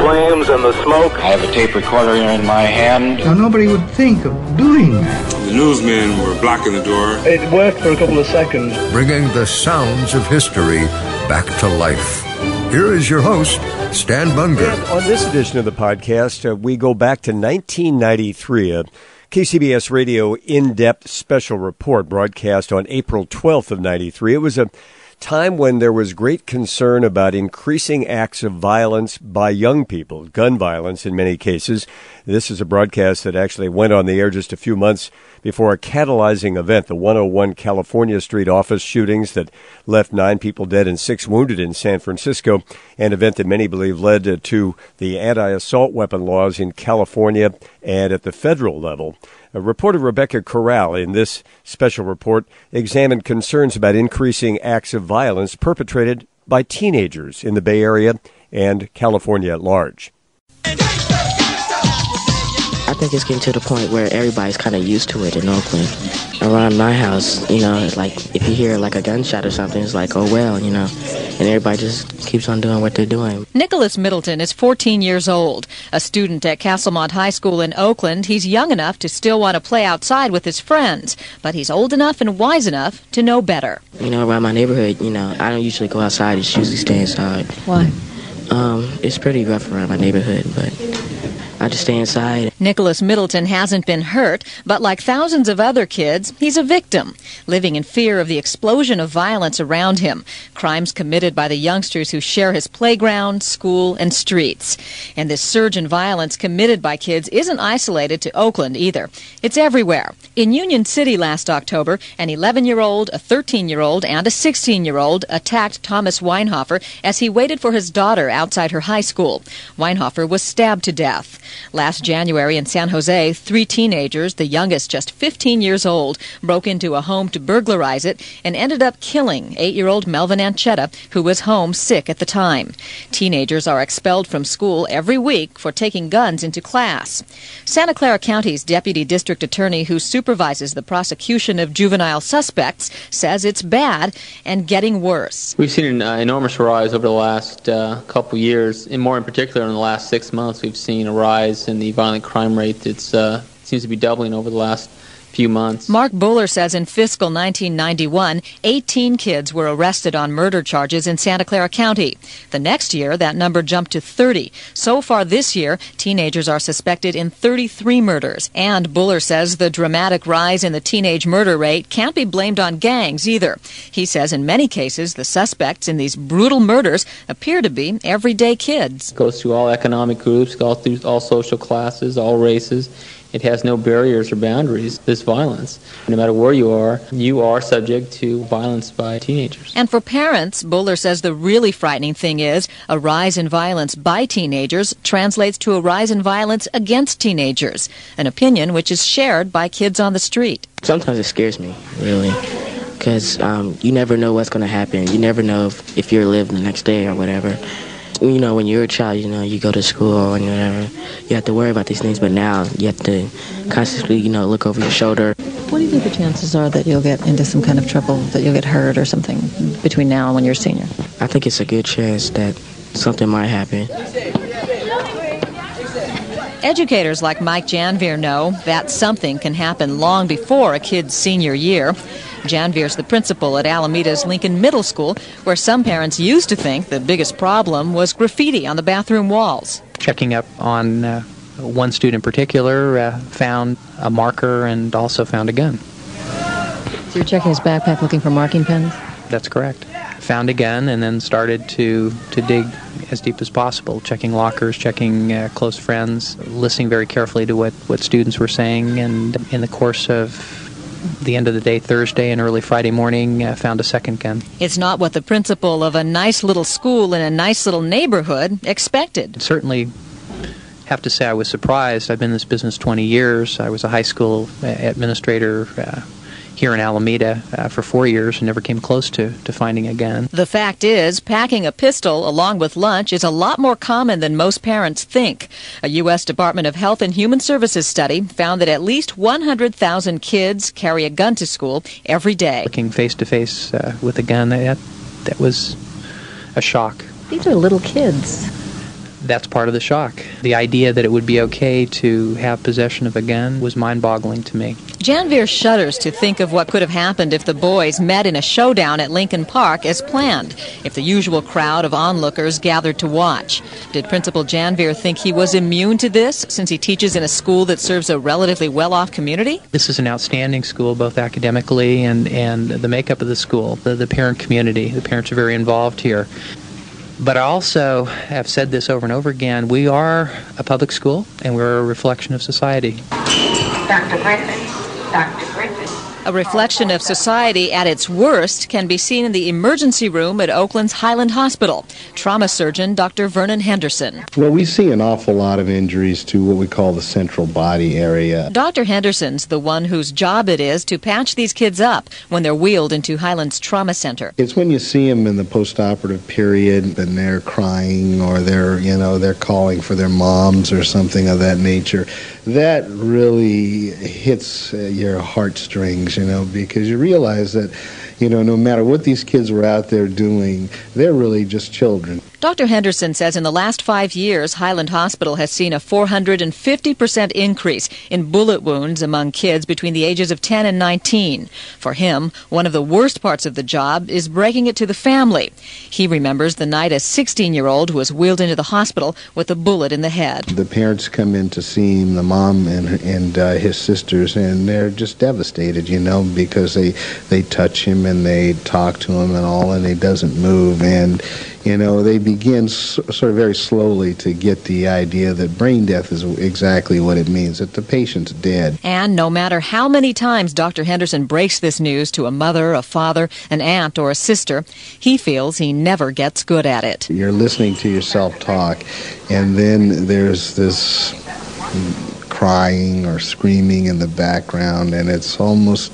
Flames and the smoke. I have a tape recorder in my hand. Now, nobody would think of doing that. The newsmen were blocking the door. It worked for a couple of seconds. Bringing the sounds of history back to life. Here is your host, Stan Bunger. And on this edition of the podcast, uh, we go back to 1993, a KCBS Radio in-depth special report broadcast on April 12th of 93. It was a time when there was great concern about increasing acts of violence by young people, gun violence in many cases. This is a broadcast that actually went on the air just a few months before a catalyzing event, the 101 California Street office shootings that left nine people dead and six wounded in San Francisco, an event that many believe led to the anti-assault weapon laws in California and at the federal level. Uh, reporter Rebecca Corral in this special report examined concerns about increasing acts of violence perpetrated by teenagers in the Bay Area and California at large. I think it's getting to the point where everybody's kind of used to it in Oakland. Around my house, you know, like if you hear like a gunshot or something, it's like, oh well, you know, and everybody just keeps on doing what they're doing. Nicholas Middleton is 14 years old, a student at Castlemont High School in Oakland. He's young enough to still want to play outside with his friends, but he's old enough and wise enough to know better. You know, around my neighborhood, you know, I don't usually go outside. I just usually stay inside. Why? Um, it's pretty rough around my neighborhood, but I just stay inside. Nicholas Middleton hasn't been hurt, but like thousands of other kids, he's a victim, living in fear of the explosion of violence around him, crimes committed by the youngsters who share his playground, school, and streets. And this surge in violence committed by kids isn't isolated to Oakland either. It's everywhere. In Union City last October, an 11-year-old, a 13-year-old, and a 16-year-old attacked Thomas Weinhofer as he waited for his daughter outside her high school. Weinhofer was stabbed to death. Last January in San Jose, three teenagers, the youngest just 15 years old, broke into a home to burglarize it and ended up killing eight-year-old Melvin Anchetta, who was home sick at the time. Teenagers are expelled from school every week for taking guns into class. Santa Clara County's deputy district attorney who supervises the prosecution of juvenile suspects says it's bad and getting worse. We've seen an uh, enormous rise over the last uh, couple years, and more in particular in the last six months, we've seen a rise rise in the violent crime rate. It uh, seems to be doubling over the last few months. Mark Buller says in fiscal 1991, 18 kids were arrested on murder charges in Santa Clara County. The next year, that number jumped to 30. So far this year, teenagers are suspected in 33 murders. And Buller says the dramatic rise in the teenage murder rate can't be blamed on gangs either. He says in many cases, the suspects in these brutal murders appear to be everyday kids. It goes through all economic groups, all through all social classes, all races. It has no barriers or boundaries, this violence. No matter where you are, you are subject to violence by teenagers. And for parents, Buller says the really frightening thing is a rise in violence by teenagers translates to a rise in violence against teenagers, an opinion which is shared by kids on the street. Sometimes it scares me, really. Because um, you never know what's going to happen. You never know if, if you're living the next day or whatever you know, when you're a child, you know, you go to school and whatever, you have to worry about these things. But now you have to constantly, you know, look over your shoulder. What do you think the chances are that you'll get into some kind of trouble, that you'll get hurt or something between now and when you're a senior? I think it's a good chance that something might happen. Educators like Mike Janvier know that something can happen long before a kid's senior year. Janvier's the principal at Alameda's Lincoln Middle School, where some parents used to think the biggest problem was graffiti on the bathroom walls. Checking up on uh, one student in particular, uh, found a marker and also found a gun. So you're checking his backpack looking for marking pens? That's correct. Found a gun and then started to, to dig as deep as possible, checking lockers, checking uh, close friends, listening very carefully to what, what students were saying, and in the course of the end of the day, Thursday and early Friday morning, uh, found a second gun. It's not what the principal of a nice little school in a nice little neighborhood expected. Certainly have to say I was surprised. I've been in this business 20 years. I was a high school administrator. Uh, here in Alameda uh, for four years and never came close to, to finding a gun. The fact is, packing a pistol along with lunch is a lot more common than most parents think. A U.S. Department of Health and Human Services study found that at least 100,000 kids carry a gun to school every day. Working face to face with a gun, that, that was a shock. These are little kids that's part of the shock. The idea that it would be okay to have possession of a gun was mind boggling to me. Janvier shudders to think of what could have happened if the boys met in a showdown at Lincoln Park as planned, if the usual crowd of onlookers gathered to watch. Did Principal Janvier think he was immune to this since he teaches in a school that serves a relatively well off community? This is an outstanding school, both academically and, and the makeup of the school, the, the parent community. The parents are very involved here. But I also have said this over and over again we are a public school and we're a reflection of society. Dr. Griffin, Dr. Griffin. A reflection of society at its worst can be seen in the emergency room at Oakland's Highland Hospital. Trauma surgeon Dr. Vernon Henderson. Well, we see an awful lot of injuries to what we call the central body area. Dr. Henderson's the one whose job it is to patch these kids up when they're wheeled into Highland's Trauma Center. It's when you see them in the postoperative period and they're crying or they're, you know, they're calling for their moms or something of that nature. That really hits uh, your heartstrings you know, because you realize that, you know, no matter what these kids were out there doing, they're really just children. Dr. Henderson says in the last five years, Highland Hospital has seen a 450% increase in bullet wounds among kids between the ages of 10 and 19. For him, one of the worst parts of the job is breaking it to the family. He remembers the night a 16 year old was wheeled into the hospital with a bullet in the head. The parents come in to see him, the mom and, and uh, his sisters, and they're just devastated, you know, because they, they touch him and they talk to him and all, and he doesn't move. And you know, they begin sort of very slowly to get the idea that brain death is exactly what it means, that the patient's dead. And no matter how many times Dr. Henderson breaks this news to a mother, a father, an aunt, or a sister, he feels he never gets good at it. You're listening to yourself talk, and then there's this crying or screaming in the background, and it's almost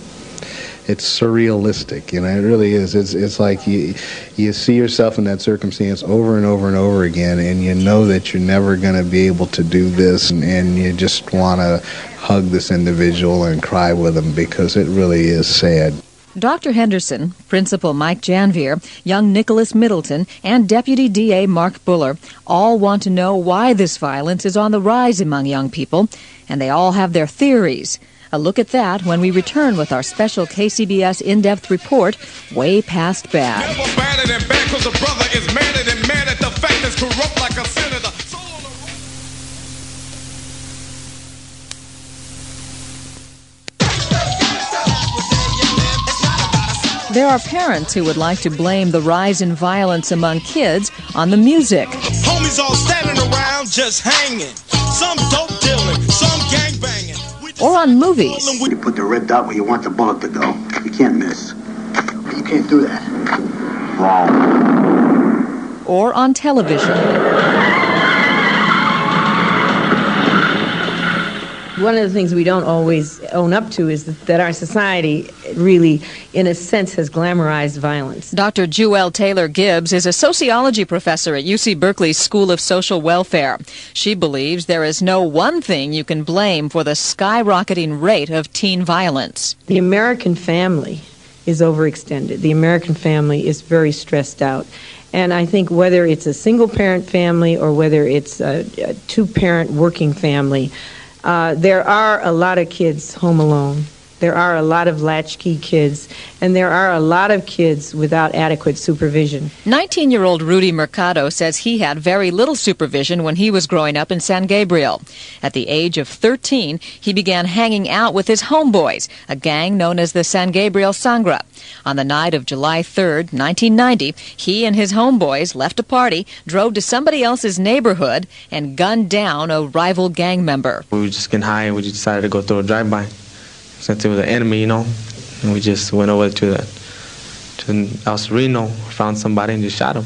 it's surrealistic. You know, it really is. It's it's like you you see yourself in that circumstance over and over and over again, and you know that you're never going to be able to do this, and, and you just want to hug this individual and cry with them because it really is sad. Dr. Henderson, Principal Mike Janvier, young Nicholas Middleton, and Deputy DA Mark Buller all want to know why this violence is on the rise among young people, and they all have their theories. A look at that when we return with our special KCBS in depth report, Way Past Bad. There are parents who would like to blame the rise in violence among kids on the music. Homies all standing around just hanging. Some dope dealing, some gang banging or on movies. You put the red dot where you want the bullet to go. You can't miss. You can't do that. Wrong. Or on television. One of the things we don't always own up to is that our society really, in a sense, has glamorized violence. Dr. Jewelle Taylor Gibbs is a sociology professor at UC Berkeley's School of Social Welfare. She believes there is no one thing you can blame for the skyrocketing rate of teen violence. The American family is overextended. The American family is very stressed out. And I think whether it's a single parent family or whether it's a, a two parent working family, uh, there are a lot of kids home alone. There are a lot of latchkey kids, and there are a lot of kids without adequate supervision. 19 year old Rudy Mercado says he had very little supervision when he was growing up in San Gabriel. At the age of 13, he began hanging out with his homeboys, a gang known as the San Gabriel Sangre. On the night of July 3, 1990, he and his homeboys left a party, drove to somebody else's neighborhood, and gunned down a rival gang member. We were just getting high and we just decided to go through a drive-by since it was an enemy, you know. And we just went over to the to El Sereno, found somebody and just shot him.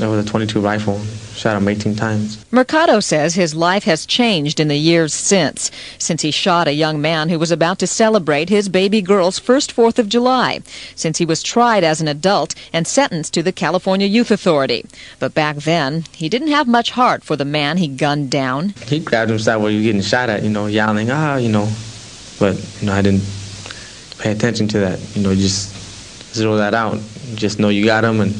It was a 22 rifle. Shot him 18 times. Mercado says his life has changed in the years since, since he shot a young man who was about to celebrate his baby girl's first 4th of July, since he was tried as an adult and sentenced to the California Youth Authority. But back then, he didn't have much heart for the man he gunned down. He grabbed himself where he was getting shot at, you know, yelling, ah, you know, but you know I didn't pay attention to that. You know, just zero that out. Just know you got him, and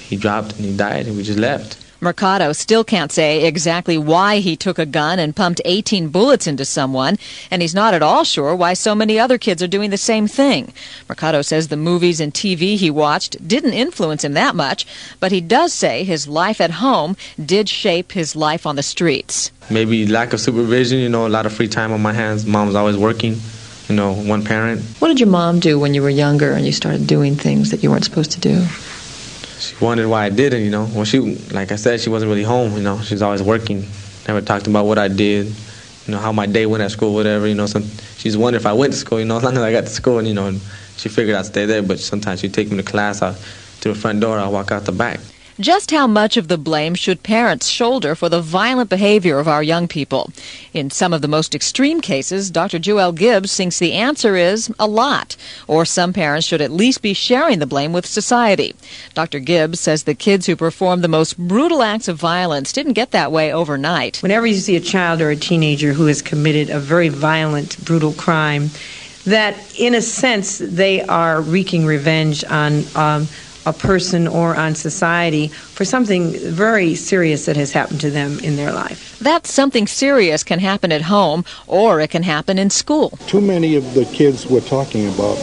he dropped and he died, and we just left. Mercado still can't say exactly why he took a gun and pumped 18 bullets into someone, and he's not at all sure why so many other kids are doing the same thing. Mercado says the movies and TV he watched didn't influence him that much, but he does say his life at home did shape his life on the streets. Maybe lack of supervision, you know, a lot of free time on my hands. Mom's always working, you know, one parent. What did your mom do when you were younger and you started doing things that you weren't supposed to do? She wondered why I did it, you know. Well, she, like I said, she wasn't really home, you know. She was always working. Never talked about what I did, you know, how my day went at school, whatever, you know. Some, she's wondering if I went to school, you know, as long as I got to school, and, you know, and she figured I'd stay there. But sometimes she'd take me to class, I, to the front door, I'd walk out the back. Just how much of the blame should parents shoulder for the violent behavior of our young people? In some of the most extreme cases, Dr. Jewelle Gibbs thinks the answer is a lot, or some parents should at least be sharing the blame with society. Dr. Gibbs says the kids who perform the most brutal acts of violence didn't get that way overnight. Whenever you see a child or a teenager who has committed a very violent, brutal crime, that in a sense they are wreaking revenge on um, a person or on society for something very serious that has happened to them in their life. That something serious can happen at home or it can happen in school. Too many of the kids we're talking about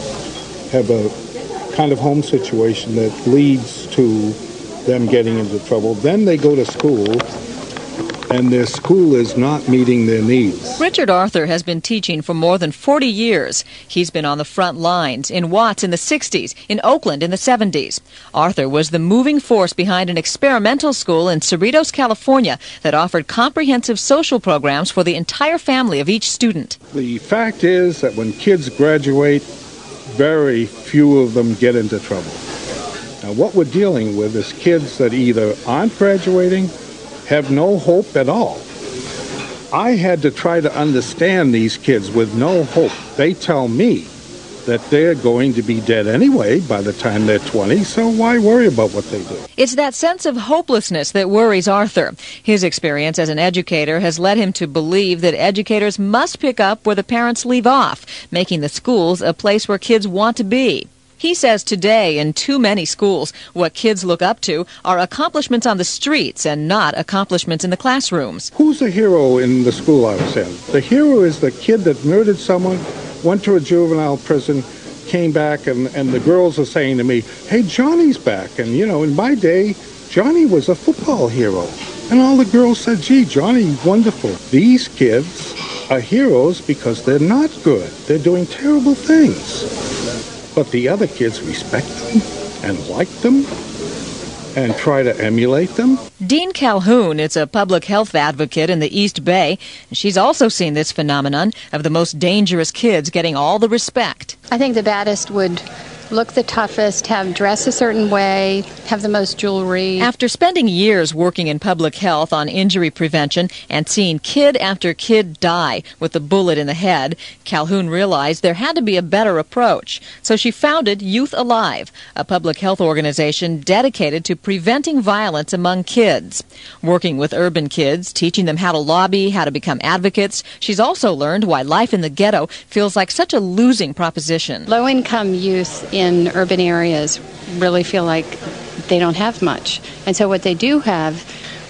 have a kind of home situation that leads to them getting into trouble. Then they go to school and their school is not meeting their needs. Richard Arthur has been teaching for more than 40 years. He's been on the front lines in Watts in the 60s, in Oakland in the 70s. Arthur was the moving force behind an experimental school in Cerritos, California that offered comprehensive social programs for the entire family of each student. The fact is that when kids graduate, very few of them get into trouble. Now, what we're dealing with is kids that either aren't graduating have no hope at all. I had to try to understand these kids with no hope. They tell me that they're going to be dead anyway by the time they're 20, so why worry about what they do? It's that sense of hopelessness that worries Arthur. His experience as an educator has led him to believe that educators must pick up where the parents leave off, making the schools a place where kids want to be. He says today in too many schools, what kids look up to are accomplishments on the streets and not accomplishments in the classrooms. Who's the hero in the school I was in? The hero is the kid that murdered someone, went to a juvenile prison, came back, and, and the girls are saying to me, hey, Johnny's back. And, you know, in my day, Johnny was a football hero. And all the girls said, gee, Johnny, wonderful. These kids are heroes because they're not good. They're doing terrible things. But the other kids respect them and like them and try to emulate them. Deane Calhoun is a public health advocate in the East Bay. She's also seen this phenomenon of the most dangerous kids getting all the respect. I think the baddest would look the toughest, have dress a certain way, have the most jewelry. After spending years working in public health on injury prevention and seeing kid after kid die with a bullet in the head, Calhoun realized there had to be a better approach. So she founded Youth Alive, a public health organization dedicated to preventing violence among kids. Working with urban kids, teaching them how to lobby, how to become advocates, she's also learned why life in the ghetto feels like such a losing proposition. Low income youth in urban areas really feel like they don't have much. And so what they do have,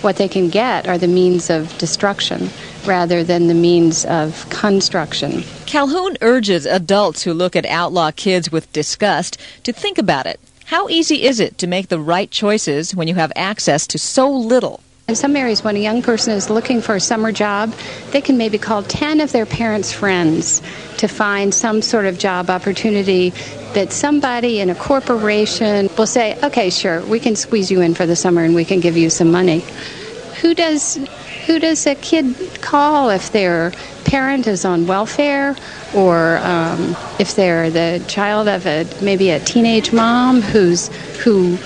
what they can get are the means of destruction rather than the means of construction. Calhoun urges adults who look at outlaw kids with disgust to think about it. How easy is it to make the right choices when you have access to so little? In some areas, when a young person is looking for a summer job, they can maybe call 10 of their parents' friends to find some sort of job opportunity that somebody in a corporation will say, okay, sure, we can squeeze you in for the summer and we can give you some money. Who does who does a kid call if their parent is on welfare or um, if they're the child of a maybe a teenage mom who's who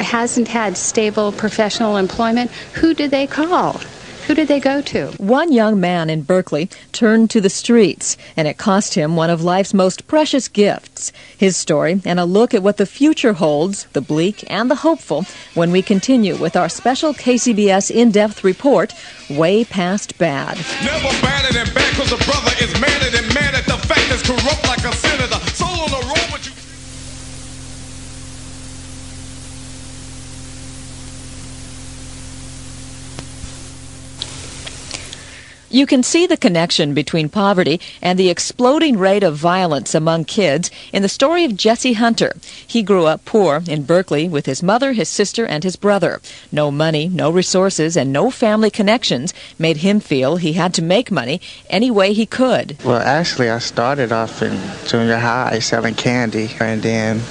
hasn't had stable professional employment, who do they call? Who did they go to? One young man in Berkeley turned to the streets, and it cost him one of life's most precious gifts. His story and a look at what the future holds, the bleak and the hopeful, when we continue with our special KCBS in depth report, Way Past Bad. Never badder than bad, cause a brother is madder than mad at the fact that's corrupt like a senator. Soul on the road, you. Can see the connection between poverty and the exploding rate of violence among kids in the story of Jesse Hunter. He grew up poor in Berkeley with his mother, his sister, and his brother. No money, no resources, and no family connections made him feel he had to make money any way he could. Well, actually, I started off in junior high selling candy, and then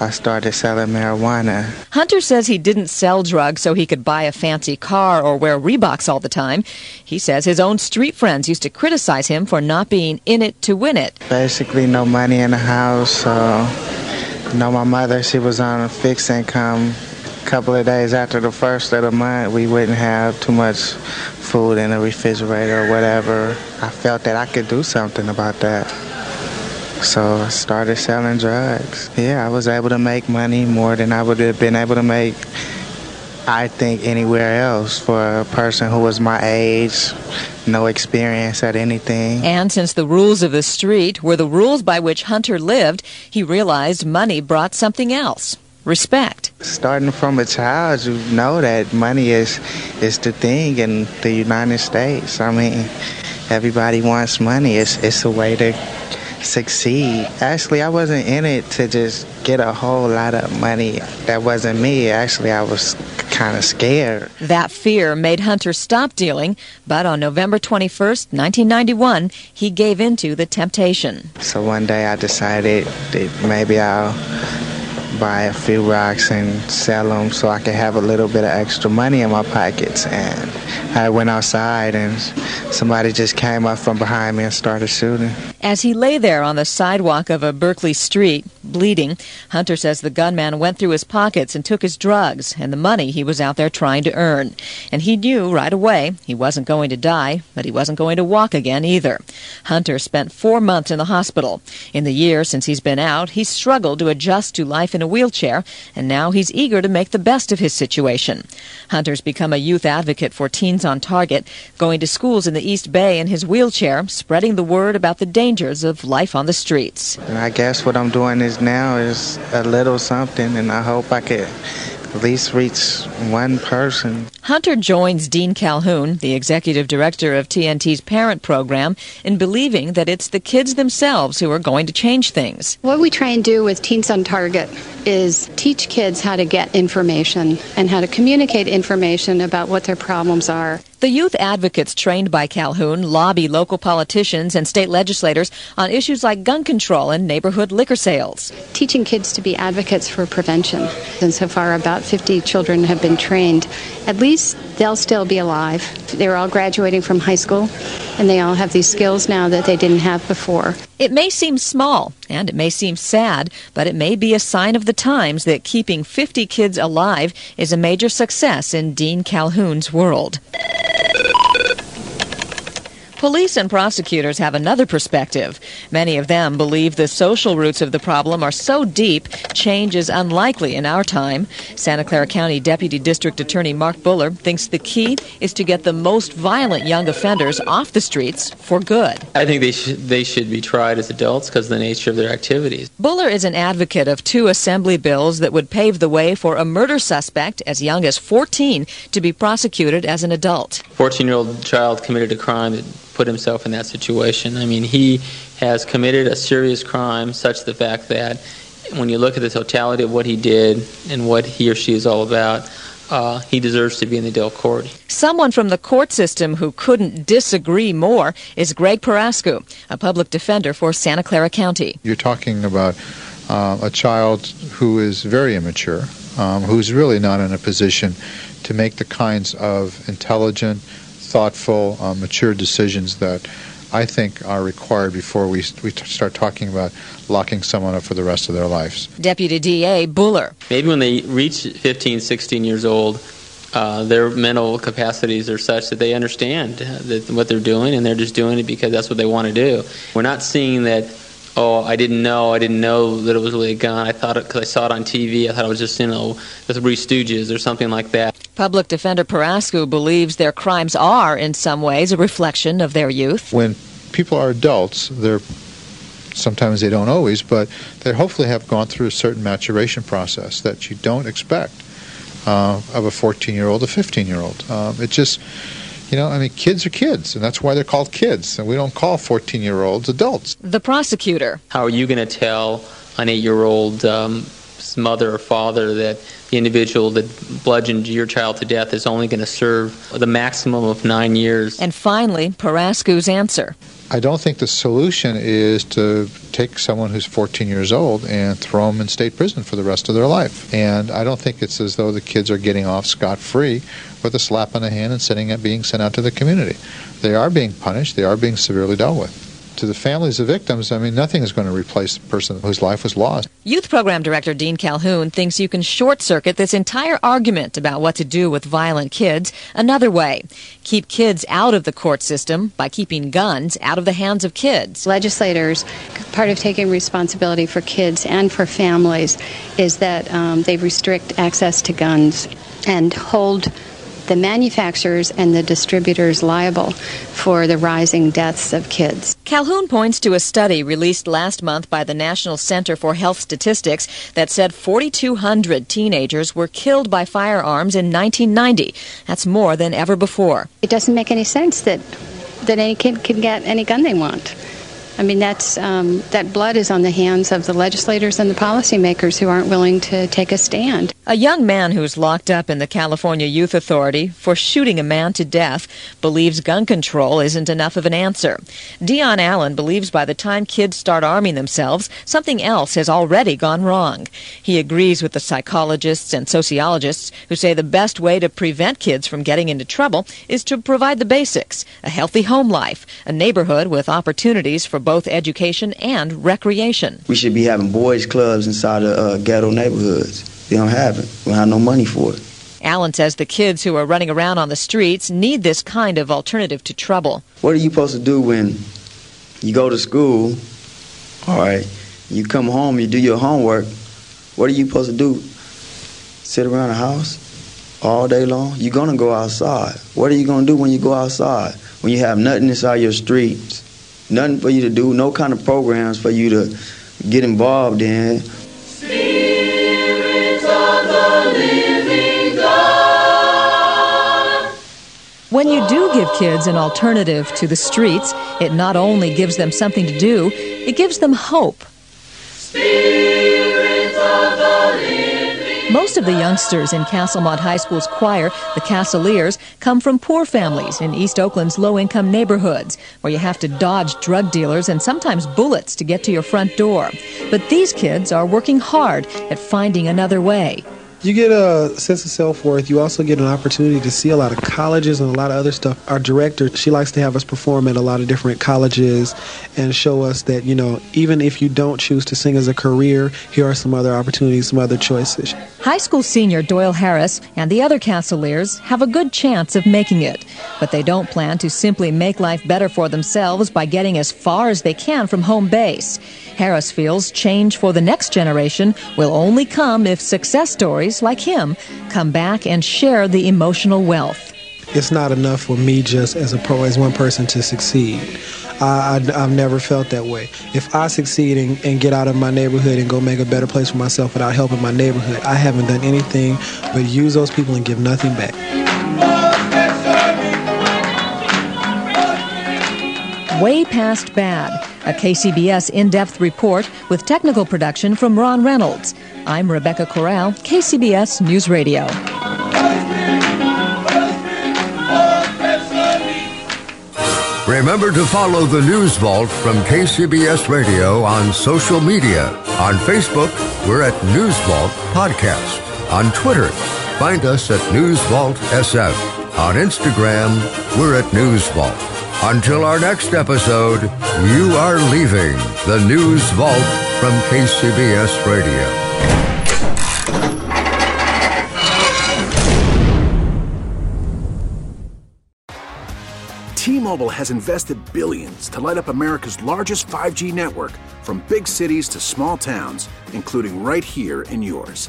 I started selling marijuana. Hunter says he didn't sell drugs so he could buy a fancy car or wear Reeboks all the time. He says his own street friends used to criticize him for not being in it to win it. Basically, no money in the house. So, you know, my mother, she was on a fixed income. A couple of days after the first of the month, we wouldn't have too much food in the refrigerator or whatever. I felt that I could do something about that. So I started selling drugs. Yeah, I was able to make money more than I would have been able to make, I think, anywhere else for a person who was my age, no experience at anything. And since the rules of the street were the rules by which Hunter lived, he realized money brought something else respect. Starting from a child, you know that money is is the thing in the United States. I mean, everybody wants money. It's it's a way to succeed. Actually, I wasn't in it to just get a whole lot of money. That wasn't me. Actually, I was kind of scared. That fear made Hunter stop dealing, but on November 21st, 1991, he gave into the temptation. So one day I decided that maybe I'll buy a few rocks and sell them so I could have a little bit of extra money in my pockets. And I went outside and somebody just came up from behind me and started shooting. As he lay there on the sidewalk of a Berkeley street, bleeding, Hunter says the gunman went through his pockets and took his drugs and the money he was out there trying to earn. And he knew right away he wasn't going to die, but he wasn't going to walk again either. Hunter spent four months in the hospital. In the year since he's been out, he's struggled to adjust to life in a wheelchair, and now he's eager to make the best of his situation. Hunter's become a youth advocate for Teens on Target, going to schools in the East Bay in his wheelchair, spreading the word about the dangers of life on the streets. And I guess what I'm doing is now is a little something, and I hope I could at least reach one person. Hunter joins Deane Calhoun, the executive director of TNT's parent program, in believing that it's the kids themselves who are going to change things. What we try and do with Teens on Target is teach kids how to get information and how to communicate information about what their problems are. The youth advocates trained by Calhoun lobby local politicians and state legislators on issues like gun control and neighborhood liquor sales. Teaching kids to be advocates for prevention. And so far, about 50 children have been trained. At least they'll still be alive. They're all graduating from high school, and they all have these skills now that they didn't have before. It may seem small and it may seem sad, but it may be a sign of the times that keeping 50 kids alive is a major success in Deane Calhoun's world. Police and prosecutors have another perspective. Many of them believe the social roots of the problem are so deep, change is unlikely in our time. Santa Clara County Deputy District Attorney Mark Buller thinks the key is to get the most violent young offenders off the streets for good. I think they should they should be tried as adults because of the nature of their activities. Buller is an advocate of two assembly bills that would pave the way for a murder suspect as young as 14 to be prosecuted as an adult. 14 year old child committed a crime that put himself in that situation. I mean, he has committed a serious crime, such the fact that when you look at the totality of what he did and what he or she is all about, uh, he deserves to be in the adult court. Someone from the court system who couldn't disagree more is Greg Paraskou, a public defender for Santa Clara County. You're talking about uh, a child who is very immature, um, who's really not in a position to make the kinds of intelligent, thoughtful, uh, mature decisions that I think are required before we, we start talking about locking someone up for the rest of their lives. Deputy DA Buller. Maybe when they reach 15, 16 years old, uh, their mental capacities are such that they understand that what they're doing and they're just doing it because that's what they want to do. We're not seeing that oh, I didn't know, I didn't know that it was really a gun. I thought it because I saw it on TV. I thought it was just you know the Three Stooges or something like that. Public Defender Paraskou believes their crimes are, in some ways, a reflection of their youth. When people are adults, they're sometimes they don't always, but they hopefully have gone through a certain maturation process that you don't expect uh, of a 14-year-old, a 15-year-old. Um, it just you know, I mean, kids are kids, and that's why they're called kids, and we don't call 14 year olds adults. The prosecutor. How are you going to tell an eight year old um, mother or father that the individual that bludgeoned your child to death is only going to serve the maximum of nine years? And finally, Paraskou's answer. I don't think the solution is to take someone who's 14 years old and throw them in state prison for the rest of their life. And I don't think it's as though the kids are getting off scot free with a slap on the hand and sitting at being sent out to the community. They are being punished, they are being severely dealt with to the families of victims, I mean, nothing is going to replace the person whose life was lost. Youth Program Director Deane Calhoun thinks you can short circuit this entire argument about what to do with violent kids another way. Keep kids out of the court system by keeping guns out of the hands of kids. Legislators, part of taking responsibility for kids and for families is that um, they restrict access to guns and hold the manufacturers and the distributors liable for the rising deaths of kids. Calhoun points to a study released last month by the National Center for Health Statistics that said 4,200 teenagers were killed by firearms in 1990. That's more than ever before. It doesn't make any sense that that any kid can get any gun they want. I mean, that's um, that blood is on the hands of the legislators and the policymakers who aren't willing to take a stand. A young man who's locked up in the California Youth Authority for shooting a man to death believes gun control isn't enough of an answer. Dion Allen believes by the time kids start arming themselves, something else has already gone wrong. He agrees with the psychologists and sociologists who say the best way to prevent kids from getting into trouble is to provide the basics a healthy home life, a neighborhood with opportunities for both education and recreation. We should be having boys' clubs inside of uh, ghetto neighborhoods. They don't have it. We don't have no money for it. Allen says the kids who are running around on the streets need this kind of alternative to trouble. What are you supposed to do when you go to school? All right, you come home, you do your homework. What are you supposed to do? Sit around the house all day long? You're gonna go outside. What are you gonna do when you go outside? When you have nothing inside your streets? Nothing for you to do, no kind of programs for you to get involved in. When you do give kids an alternative to the streets, it not only gives them something to do, it gives them hope. Most of the youngsters in Castlemont High School's choir, the Castaliers, come from poor families in East Oakland's low income neighborhoods, where you have to dodge drug dealers and sometimes bullets to get to your front door. But these kids are working hard at finding another way. You get a sense of self worth. You also get an opportunity to see a lot of colleges and a lot of other stuff. Our director, she likes to have us perform at a lot of different colleges and show us that, you know, even if you don't choose to sing as a career, here are some other opportunities, some other choices. High school senior Doyle Harris and the other Castleers have a good chance of making it, but they don't plan to simply make life better for themselves by getting as far as they can from home base. Harris feels change for the next generation will only come if success stories like him come back and share the emotional wealth. It's not enough for me just as a pro, as one person to succeed. I, I, have never felt that way. If I succeed and, and, get out of my neighborhood and go make a better place for myself without helping my neighborhood, I haven't done anything but use those people and give nothing back. Way Past Bad, a KCBS in depth report with technical production from Ron Reynolds. I'm Rebecca Corral, KCBS News Radio. Remember to follow the News Vault from KCBS Radio on social media. On Facebook, we're at News Vault Podcast. On Twitter, find us at News Vault SF. On Instagram, we're at News Vault. Until our next episode, you are leaving the News Vault from KCBS Radio. T-Mobile has invested billions to light up America's largest 5G network from big cities to small towns, including right here in yours.